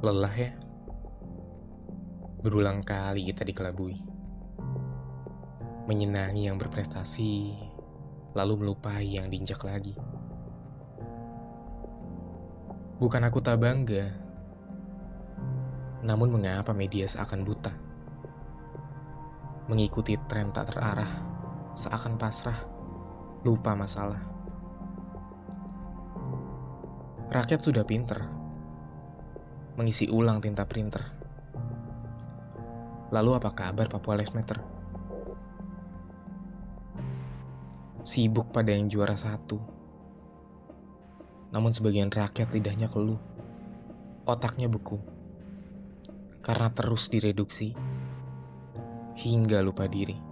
Lelah ya? Berulang kali kita dikelabui. Menyenangi yang berprestasi, lalu melupai yang diinjak lagi. Bukan aku tak bangga, namun mengapa media seakan buta? Mengikuti tren tak terarah, seakan pasrah, lupa masalah. Rakyat sudah pinter, mengisi ulang tinta printer. Lalu apa kabar Papua Lives Matter? Sibuk pada yang juara satu. Namun sebagian rakyat lidahnya keluh. Otaknya beku. Karena terus direduksi. Hingga lupa diri.